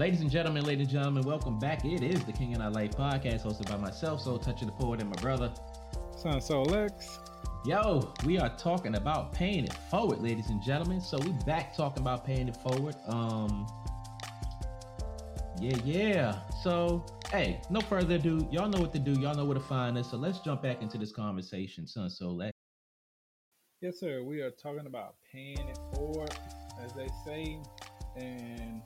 Ladies and gentlemen, ladies and gentlemen, welcome back. It is the King and I Life podcast hosted by myself, Soul Touch of the Poet, and my brother. Son Soul Lex. Yo, we are talking about paying it forward, ladies and gentlemen. So we back talking about paying it forward. Um Yeah, yeah. So hey, no further ado, y'all know what to do, y'all know where to find us. So let's jump back into this conversation, son. So let Yes, sir. We are talking about paying it forward, as they say. And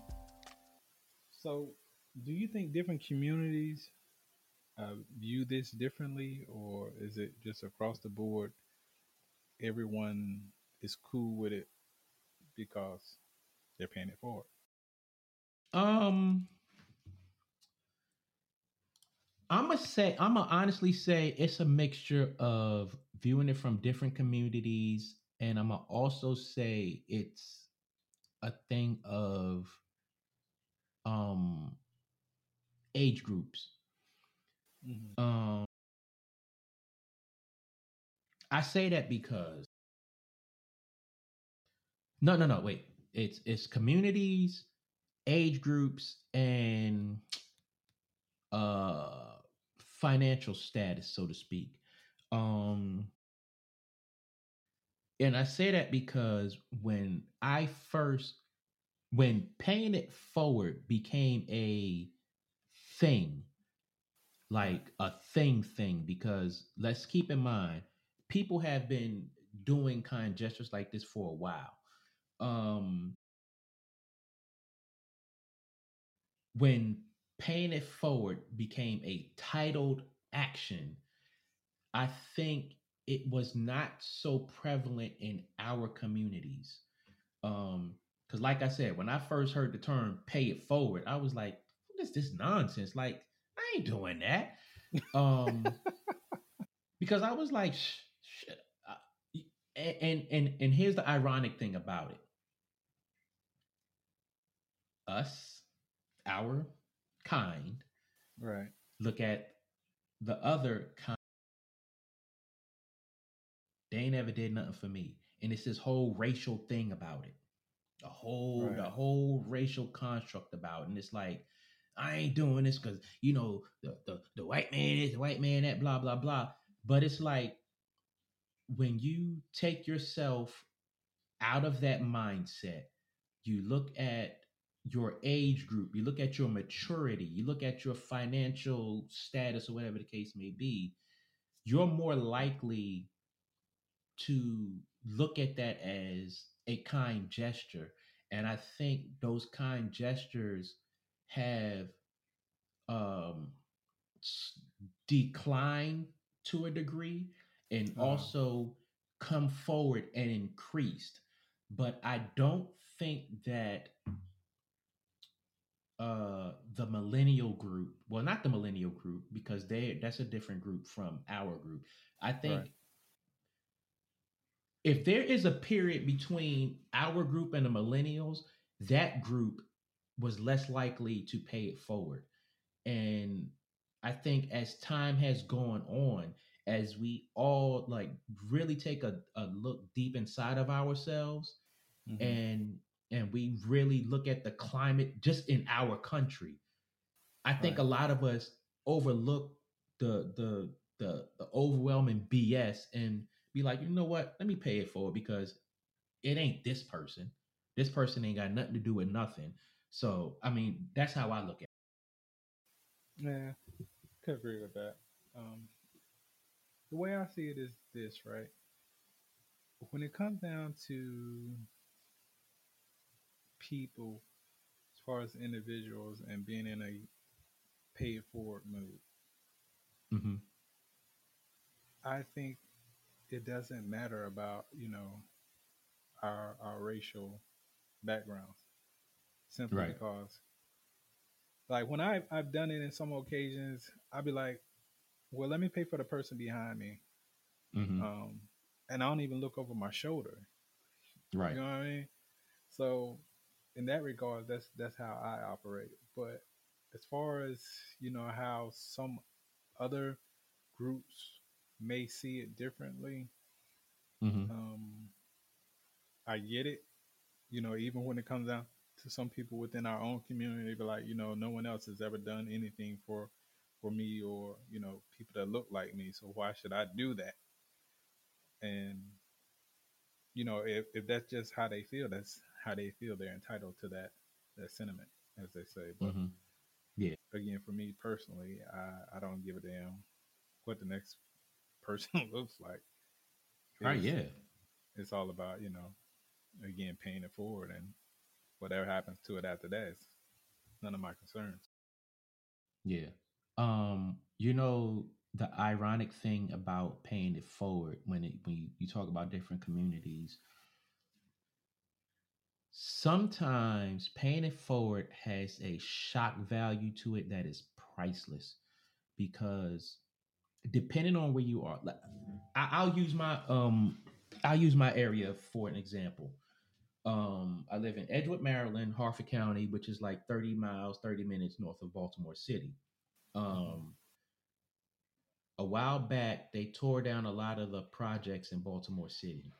so, do you think different communities uh, view this differently, or is it just across the board? Everyone is cool with it because they're paying it forward. Um, I'm gonna say I'm gonna honestly say it's a mixture of viewing it from different communities, and I'm gonna also say it's a thing of um age groups. Mm-hmm. Um, I say that because no, no, no. Wait, it's it's communities, age groups, and uh financial status, so to speak. Um, and I say that because when I first, when paying it forward became a thing, like a thing thing, because let's keep in mind, people have been doing kind gestures like this for a while. Um, when paying it forward became a titled action, I think it was not so prevalent in our communities. Um, because like I said, when I first heard the term pay it forward, I was like, what is this nonsense? Like, I ain't doing that. Um, because I was like, sh- sh- uh, and and and here's the ironic thing about it. Us, our kind, Right. look at the other kind. They ain't ever did nothing for me. And it's this whole racial thing about it. The whole the whole racial construct about. And it's like, I ain't doing this because you know the, the the white man is the white man that blah blah blah. But it's like when you take yourself out of that mindset, you look at your age group, you look at your maturity, you look at your financial status or whatever the case may be, you're more likely to look at that as a kind gesture. And I think those kind gestures have um, declined to a degree and Uh-huh. also come forward and increased. But I don't think that uh the millennial group well not the millennial group because they that's a different group from our group i think Right. If there is a period between our group and the millennials that group was less likely to pay it forward and i think as time has gone on as we all like really take a, a look deep inside of ourselves Mhm. and and we really look at the climate just in our country i think Right. a lot of us overlook the the the the overwhelming bs and be like you know what let me pay it forward because it ain't this person this person ain't got nothing to do with nothing so i mean that's how i look at Yeah, could agree with that. Um, the way I see it is this, right? When it comes down to people, as far as individuals and being in a pay it forward mood, it hmm I think it doesn't matter about you know our our racial backgrounds, simply Right. because like when I I've done it in some occasions, I'd be like, well, let me pay for the person behind me, hmm um, and I don't even look over my shoulder. right You know what I mean? So in that regard, that's that's how I operate. But as far as you know how some other groups may see it differently, hmm um, I get it. You know, even when it comes down to some people within our own community, be like, you know, no one else has ever done anything for for me or you know people that look like me. So why should I do that? And you know, if, if that's just how they feel, that's how they feel. They're entitled to that that sentiment, as they say. But hmm Yeah. again, for me personally, I, I don't give a damn what the next person looks like. Right. Yeah. it's all about you know, again, paying it forward, and whatever happens to it after that is none of my concerns. Yeah. Um, you know, the ironic thing about paying it forward when it when you, you talk about different communities, sometimes paying it forward has a shock value to it that is priceless because depending on where you are, like I, I'll use my um I'll use my area for an example. Um, I live in Edgewood, Maryland, Harford County, which is like 30 miles, 30 minutes north of Baltimore City. Um, a while back, they tore down a lot of the projects in Baltimore City,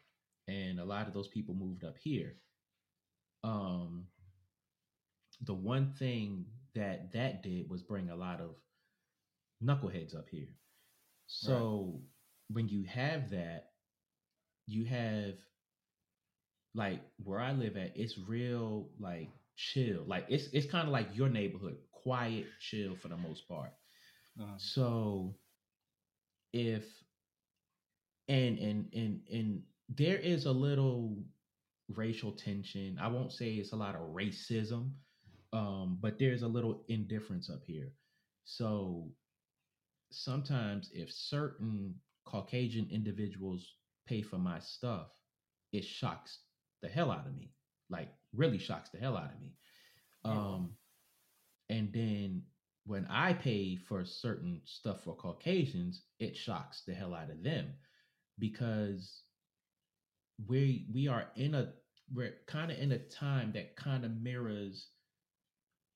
and a lot of those people moved up here. Um, the one thing that that did was bring a lot of knuckleheads up here. So when you have that, you have like where I live at, it's real like chill. Like it's it's kind of like your neighborhood, quiet, chill for the most part. Uh, So if and and and and there is a little racial tension. I won't say it's a lot of racism, um, but there's a little indifference up here. So sometimes if certain Caucasian individuals pay for my stuff, it shocks the hell out of me. Like really shocks the hell out of me. Oh. Um, and then when I pay for certain stuff for Caucasians, it shocks the hell out of them because we we are in a we're kind of in a time that kind of mirrors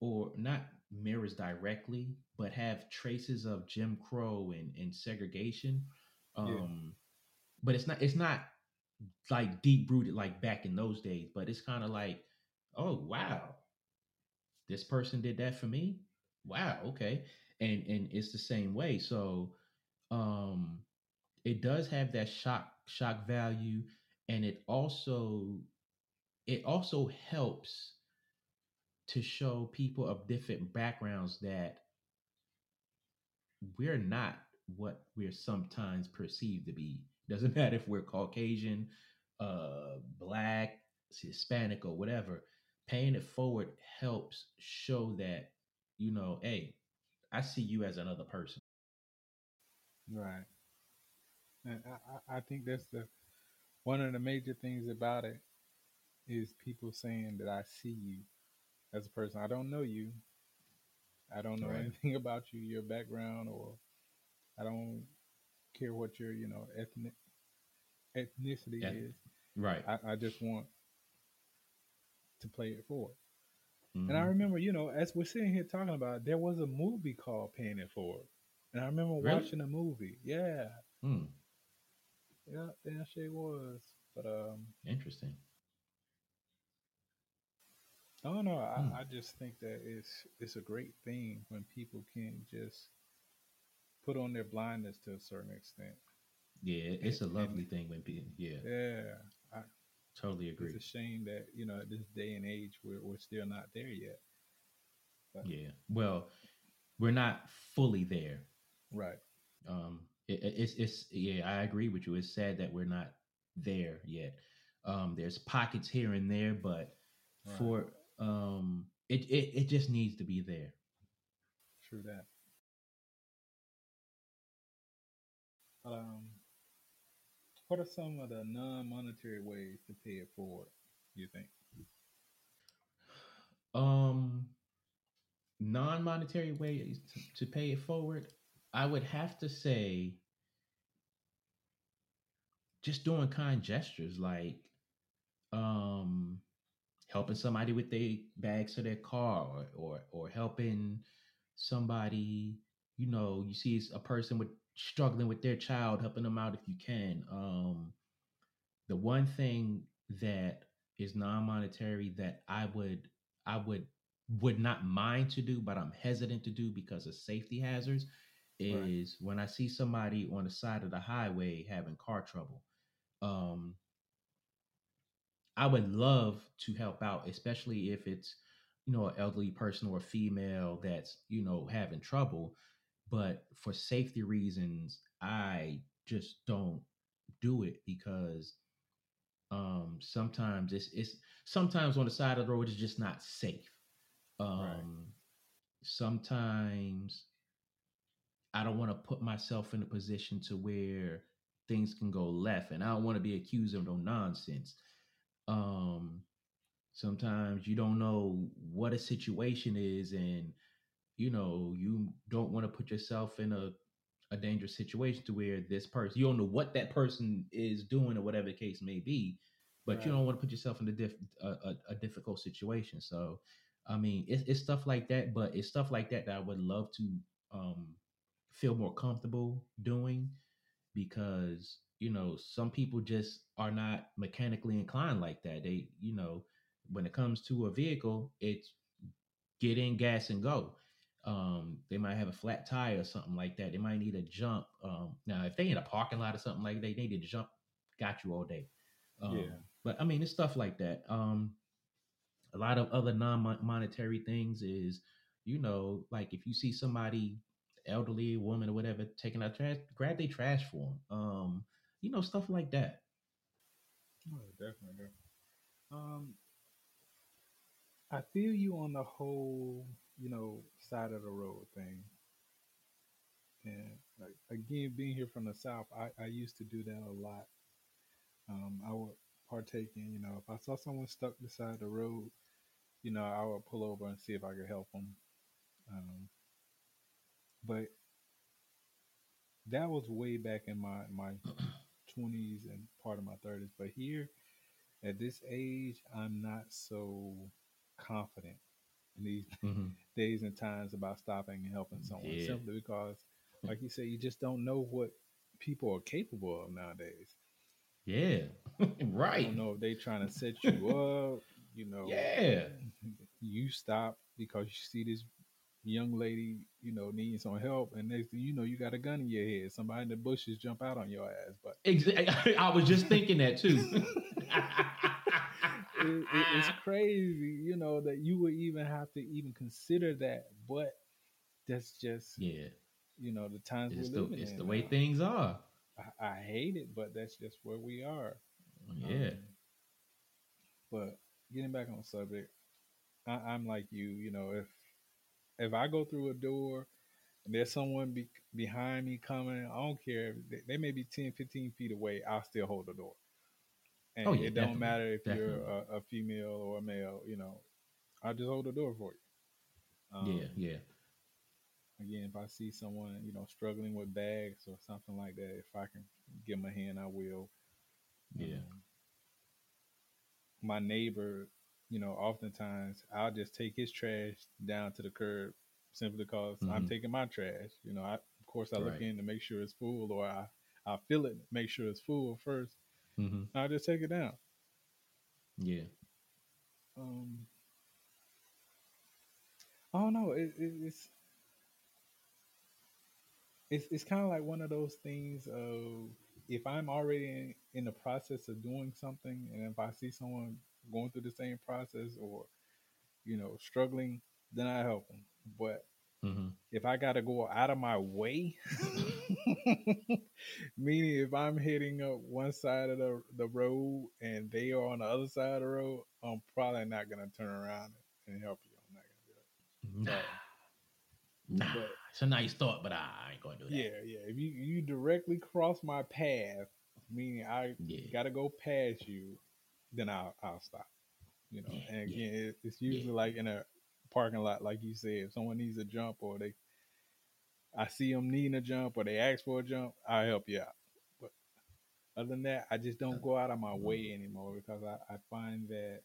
or not mirrors directly, but have traces of Jim Crow and, and segregation. Yeah. Um, but it's not it's not like deep rooted like back in those days, but it's kind of like, oh wow, this person did that for me. Wow, okay. And and it's the same way. So um it does have that shock shock value and it also it also helps to show people of different backgrounds that we're not what we're sometimes perceived to be. Doesn't matter if we're Caucasian, uh, black, Hispanic, or whatever. Paying it forward helps show that, you know, hey, I see you as another person. right. And I, I think that's the one of the major things about it is people saying that I see you as a person. I don't know you. I don't know Right. anything about you, your background, or I don't care what your you know ethnic ethnicity Yeah. is. Right. I, I just want to play it forward. And I Mhm. remember, you know, as we're sitting here talking about, it, there was a movie called Paying It Forward, and I remember Really? watching the movie. Yeah, Hmm. yeah, damn sure was. But um, Interesting. I don't. I, Hmm. I just think that it's it's a great thing when people can just put on their blindness to a certain extent. Yeah, it's a And- lovely thing when people. Yeah, Yeah, I, totally agree. it's a shame that you know at this day and age we're we're still not there yet. But, Yeah. Well, we're not fully there. Right. Um, it, it- it's it's yeah, I agree with you. It's sad that we're not there yet. Um, there's pockets here and there, but Right. for um, it, it it just needs to be there. True that. Um, what are some of the non-monetary ways to pay it forward? You think? Um, non-monetary ways to, to pay it forward, I would have to say just doing kind gestures like um helping somebody with their bags to their car or or, or helping somebody you know you see a person with struggling with their child helping them out if you can um the one thing that is non-monetary that i would I would would not mind to do, but I'm hesitant to do because of safety hazards. Is right. when I see somebody on the side of the highway having car trouble. Um, I would love to help out, especially if it's you know an elderly person or a female that's you know having trouble. But for safety reasons, I just don't do it because um sometimes it's it's sometimes on the side of the road it's just not safe um right. sometimes i don't want to put myself in a position to where things can go left and i don't want to be accused of no nonsense um sometimes you don't know what a situation is and you know you don't want to put yourself in a a dangerous situation to where this person you don't know what that person is doing or whatever the case may be but right. you don't want to put yourself in a, diff, a, a, a difficult situation so i mean it's, it's, stuff like that but it's stuff like that that i would love to um, feel more comfortable doing because you know some people just are not mechanically inclined like that they you know when it comes to a vehicle it's get in gas and go um, they might have a flat tire or something like that. They might need a jump. Um, now, if they in a parking lot or something like that, they need a jump. Got you all day. Um, yeah. But I mean, it's stuff like that. Um, a lot of other non-monetary things is, you know, like if you see somebody, elderly woman or whatever, taking out trash, grab their trash for them. Um, you know, stuff like that. Oh, definitely. Um, I feel you on the whole you know, side of the road thing. And like again, being here from the south, I, I used to do that a lot. Um, I would partake in, you know, if I saw someone stuck beside the road, you know, I would pull over and see if I could help them. Um, but that was way back in my my twenties and part of my thirties. But here, at this age, I'm not so confident in these mm-hmm. days and times about stopping and helping someone yeah. simply because, like you said, you just don't know what people are capable of nowadays. Yeah, right. You don't know if they're trying to set you up. You know, yeah. You stop because you see this young lady, you know, needing some help, and next thing you know, you got a gun in your head. Somebody in the bushes jump out on your ass. But exactly, I was just thinking that too. it, it, it's crazy, you know, that you would even have to even consider that. But that's just yeah, you know, the times it's we're living It's in the way things are. I, I, hate it, but that's just where we are. Yeah. Um, but getting back on subject, I, am like you. You know, if if I go through a door and there's someone be, behind me coming, I don't care. They, they may be 10, 15 feet away. I'll still hold the door. And oh, yeah, it don't matter if definitely. you're a, a, female or a male, you know, I'll just hold the door for you. Um, yeah, yeah. Again, if I see someone, you know, struggling with bags or something like that, if I can give them a hand, I will. Yeah. Um, my neighbor, you know, oftentimes I'll just take his trash down to the curb simply because mm-hmm. I'm taking my trash. You know, I, of course I right. look in to make sure it's full or I, I fill it, make sure it's full first Mm-hmm. I'll just take it down. Yeah. Um. I don't know. It, it, it's it's it's kind of like one of those things of if I'm already in, in the process of doing something, and if I see someone going through the same process or you know struggling, then I help them. But Mm-hmm. If I got to go out of my way, meaning if I'm hitting up one side of the, the road and they are on the other side of the road, I'm probably not going to turn around and help you. I'm not to do it. Nah. nah. But, it's a nice thought, but I ain't going to do that. Yeah, yeah. If you, you directly cross my path, meaning I yeah. got to go past you, then I'll, I'll stop. You know, and again, it's usually like in a parking lot, like you said, if someone needs a jump or they, I see them needing a jump or they ask for a jump, I'll help you out. But other than that, I just don't go out of my way mm-hmm. anymore because I, I find that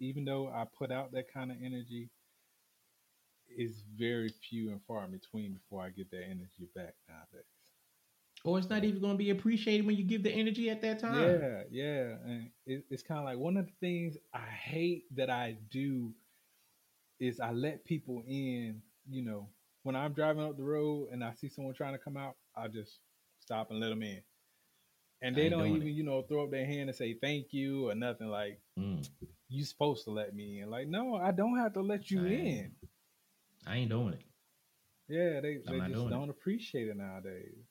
even though I put out that kind of energy, it's very few and far in between before I get that energy back nowadays. Or it's not even going to be appreciated when you give the energy at that time. Yeah, yeah. And it, it's kind of like one of the things I hate that I do is I let people in. You know, when I'm driving up the road and I see someone trying to come out, I just stop and let them in. And they don't even, it. you know, throw up their hand and say thank you or nothing like mm. you supposed to let me in. Like, no, I don't have to let you I in. I ain't doing it. Yeah, they, they just don't it. appreciate it nowadays.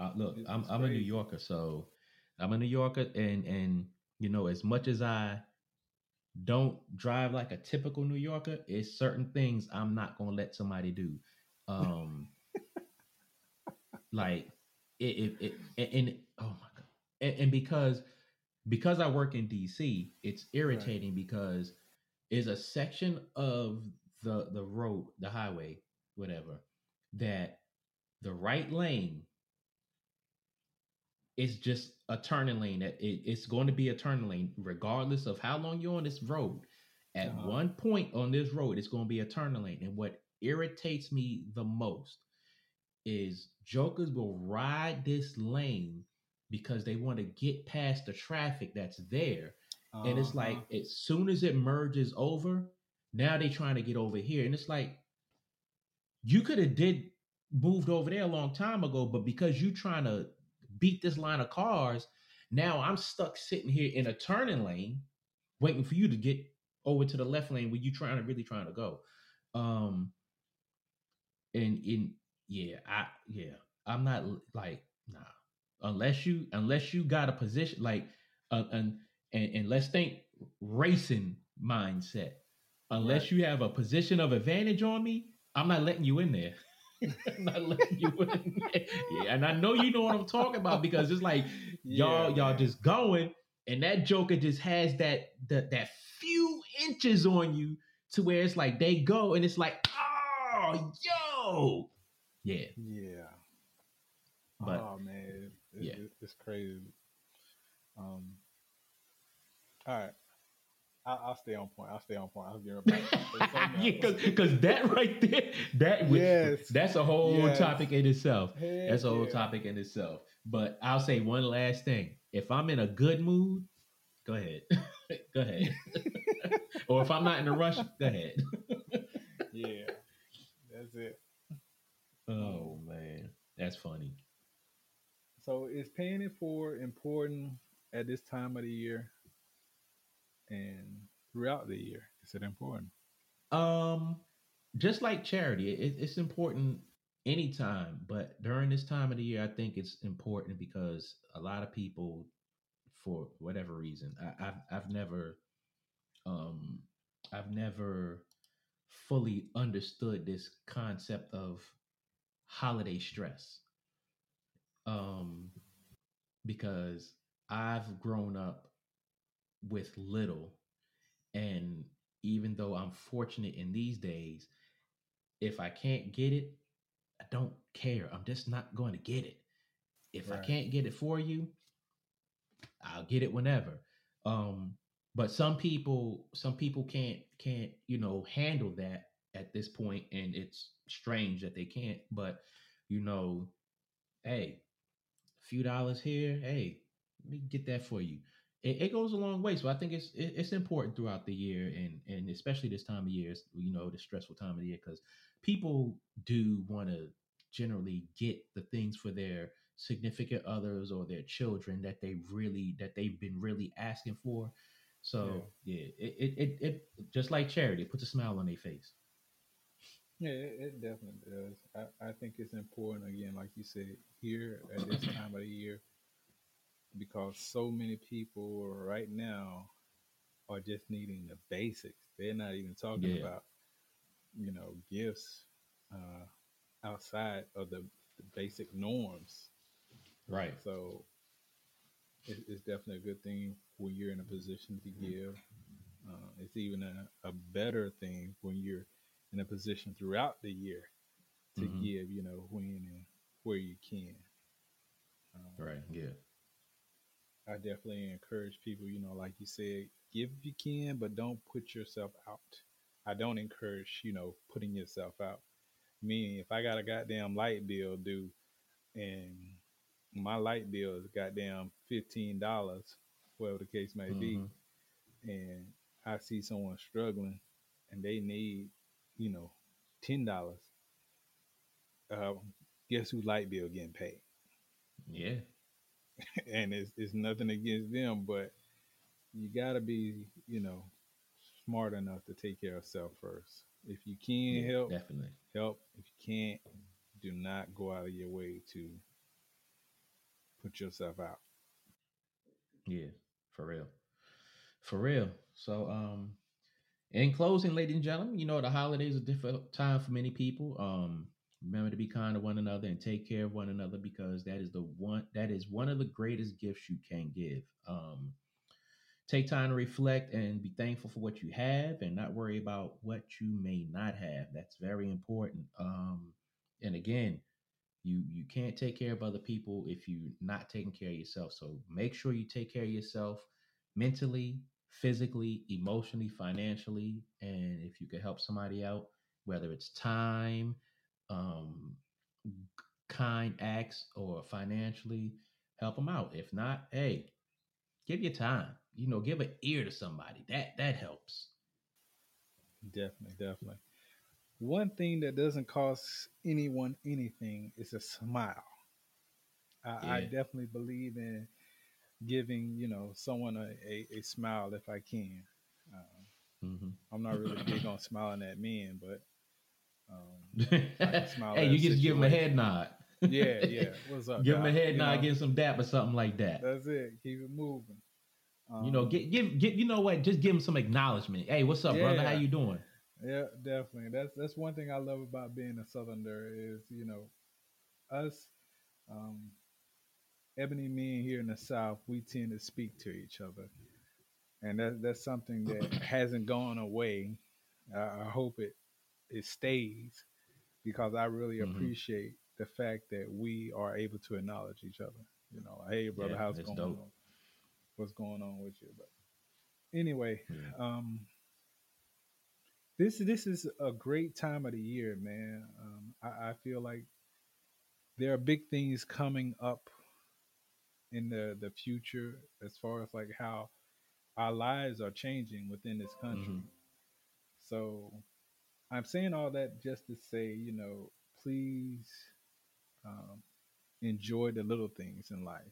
Uh, look, I'm I'm a New Yorker, so I'm a New Yorker, and and you know, as much as I don't drive like a typical New Yorker, it's certain things I'm not gonna let somebody do. Um, like it, it, it, and oh my god, and, and, because because I work in DC, it's irritating right. because is a section of the the road, the highway, whatever, that the right lane is just a turning lane. It, it's going to be a turning lane, regardless of how long you're on this road. At uh-huh. one point on this road, it's going to be a turning lane. And what irritates me the most is jokers will ride this lane because they want to get past the traffic that's there. Uh-huh. And it's like uh-huh. as soon as it merges over, now they're trying to get over here. And it's like you could have did moved over there a long time ago, but because you're trying to beat this line of cars, now I'm stuck sitting here in a turning lane, waiting for you to get over to the left lane where you're trying to really trying to go. Um and in yeah, I yeah, I'm not like nah. Unless you unless you got a position like uh, and, and and let's think racing mindset. Unless right. you have a position of advantage on me, I'm not letting you in there. Not letting you in. Yeah, and I know you know what I'm talking about because it's like y'all yeah, y'all just going, and that Joker just has that that that few inches on you to where it's like they go and it's like, oh yo, yeah. Yeah. But, oh man, it's, yeah. it's crazy. Um. All right. I'll, I'll, stay on point. I'll stay on point. I'll get right yeah, because that right there, that would, yes. that's a whole yes. topic in itself. Heck that's a whole yeah. topic in itself. But I'll say one last thing. If I'm in a good mood, go ahead, go ahead. or if I'm not in a rush, go ahead. yeah, that's it. Oh man, that's funny. So is paying it forward important at this time of the year and throughout the year? Is it important? Um, just like charity, it, it's important anytime, but during this time of the year, I think it's important because a lot of people, for whatever reason, I, I've I've never, um, I've never fully understood this concept of holiday stress. Um, because I've grown up with little, and even though I'm fortunate in these days, if I can't get it, I don't care. I'm just not going to get it. If right. I can't get it for you, I'll get it whenever. Um, but some people, some people can't can't you know handle that at this point, and it's strange that they can't. But you know, hey, a few dollars here, hey, let me get that for you. It, it goes a long way. So I think it's it, it's important throughout the year, and and especially this time of year, you know, the stressful time of the year, because people do want to generally get the things for their significant others or their children that they really that they've been really asking for. So yeah, yeah it, it, it it just like charity, it puts a smile on their face. Yeah, it, it definitely does. I, I think it's important again, like you said, here at this time of the year, because so many people right now are just needing the basics. They're not even talking yeah. about, you know, gifts uh, outside of the, the, basic norms. Right. So it, it's definitely a good thing when you're in a position to give. Uh, it's even a, a better thing when you're in a position throughout the year to mm-hmm. give, you know, when and where you can. Um, right. Yeah. I definitely encourage people, you know, like you said, give if you can, but don't put yourself out. I don't encourage, you know, putting yourself out. Meaning, if I got a goddamn light bill due and my light bill is goddamn $15, whatever the case may mm-hmm. be, and I see someone struggling and they need, you know, ten dollars. Uh, guess who light bill getting paid? Yeah. and it's it's nothing against them, but you gotta be, you know, smart enough to take care of self first. If you can yeah, help, definitely help. If you can't, do not go out of your way to put yourself out. Yeah, for real. For real. So um in closing, ladies and gentlemen, you know the holidays are a difficult time for many people. Um remember to be kind to one another and take care of one another because that is the one that is one of the greatest gifts you can give. Um take time to reflect and be thankful for what you have and not worry about what you may not have. That's very important. Um and again, you you can't take care of other people if you're not taking care of yourself. So make sure you take care of yourself mentally, physically, emotionally, financially, and if you could help somebody out, whether it's time, um, kind acts, or financially, help them out. If not, hey, give your time. You know, give an ear to somebody. That that helps. Definitely, definitely. One thing that doesn't cost anyone anything is a smile. I, yeah. I definitely believe in giving, you know, someone a, a, a smile if I can. Um, mm-hmm. I'm not really big on smiling at men, but um, hey, you just give them a head nod. yeah, yeah. What's up? Give them a head you nod, know, give some dap or something like that. That's it. Keep it moving. Um, you know, give give give. You know what? Just give them some acknowledgement. Hey, what's up, yeah. brother? How you doing? Yeah, definitely. That's that's one thing I love about being a Southerner is you know, us, um, ebony men here in the South, we tend to speak to each other, and that that's something that hasn't gone away. I, I hope it it stays because I really mm-hmm. appreciate the fact that we are able to acknowledge each other. You know, hey brother, yeah, how's going dope. on? What's going on with you? But anyway, yeah. um, this this is a great time of the year, man. Um, I, I feel like there are big things coming up in the the future as far as like how our lives are changing within this country. Mm-hmm. So I'm saying all that just to say, you know, please um, enjoy the little things in life.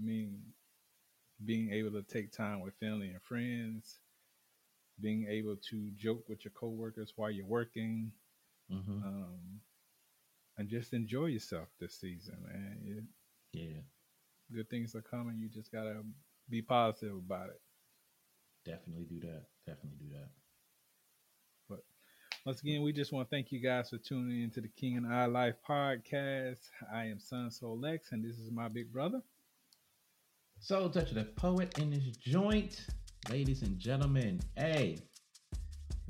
I mean, being able to take time with family and friends, being able to joke with your coworkers while you're working, mm-hmm. um, and just enjoy yourself this season, man. It, yeah, good things are coming. You just gotta be positive about it. Definitely do that. Definitely do that. Once again, we just want to thank you guys for tuning in to the King and I Life podcast. I am Son Soul Lex, and this is my big brother. Soul Touch of the Poet in this joint. Ladies and gentlemen, hey,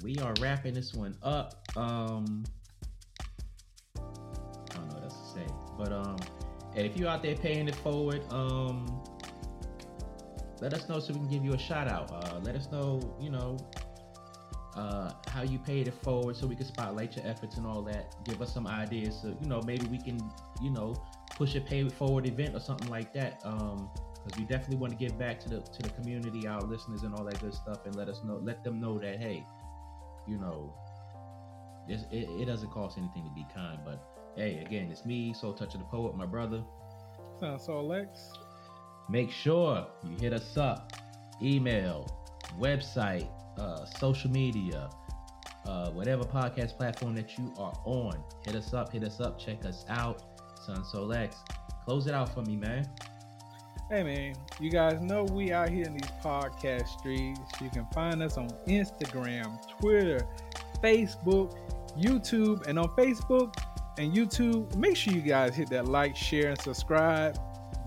we are wrapping this one up. Um, I don't know what else to say, but um, if you're out there paying it forward, um, let us know so we can give you a shout out. Uh, let us know, you know, uh, how you paid it forward so we can spotlight your efforts and all that. Give us some ideas so, you know, maybe we can, you know, push a pay it forward event or something like that. Um, because we definitely want to give back to the to the community, our listeners, and all that good stuff, and let us know, let them know that hey, you know, it, it doesn't cost anything to be kind. But hey, again, it's me, Soul Touch of the Poet, my brother. Son Soul Lex. Make sure you hit us up, email, website, uh, social media, uh, whatever podcast platform that you are on. Hit us up, hit us up, check us out. Son Soul Lex. Close it out for me, man. Hey man, you guys know we out here in these podcast streets. You can find us on Instagram, Twitter, Facebook, YouTube, and on Facebook and YouTube, make sure you guys hit that like, share, and subscribe.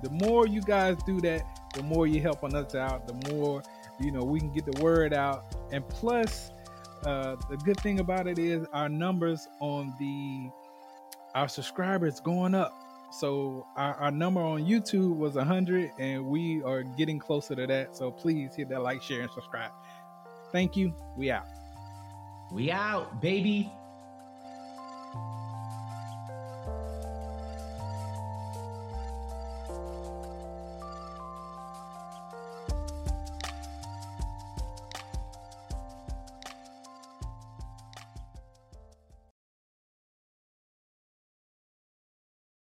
The more you guys do that, the more you helping us out, the more you know we can get the word out. And plus, uh, the good thing about it is our numbers on the our subscribers going up so our, our number on YouTube was 100, and we are getting closer to that. So please hit that like, share, and subscribe. Thank you. We out. We out, baby.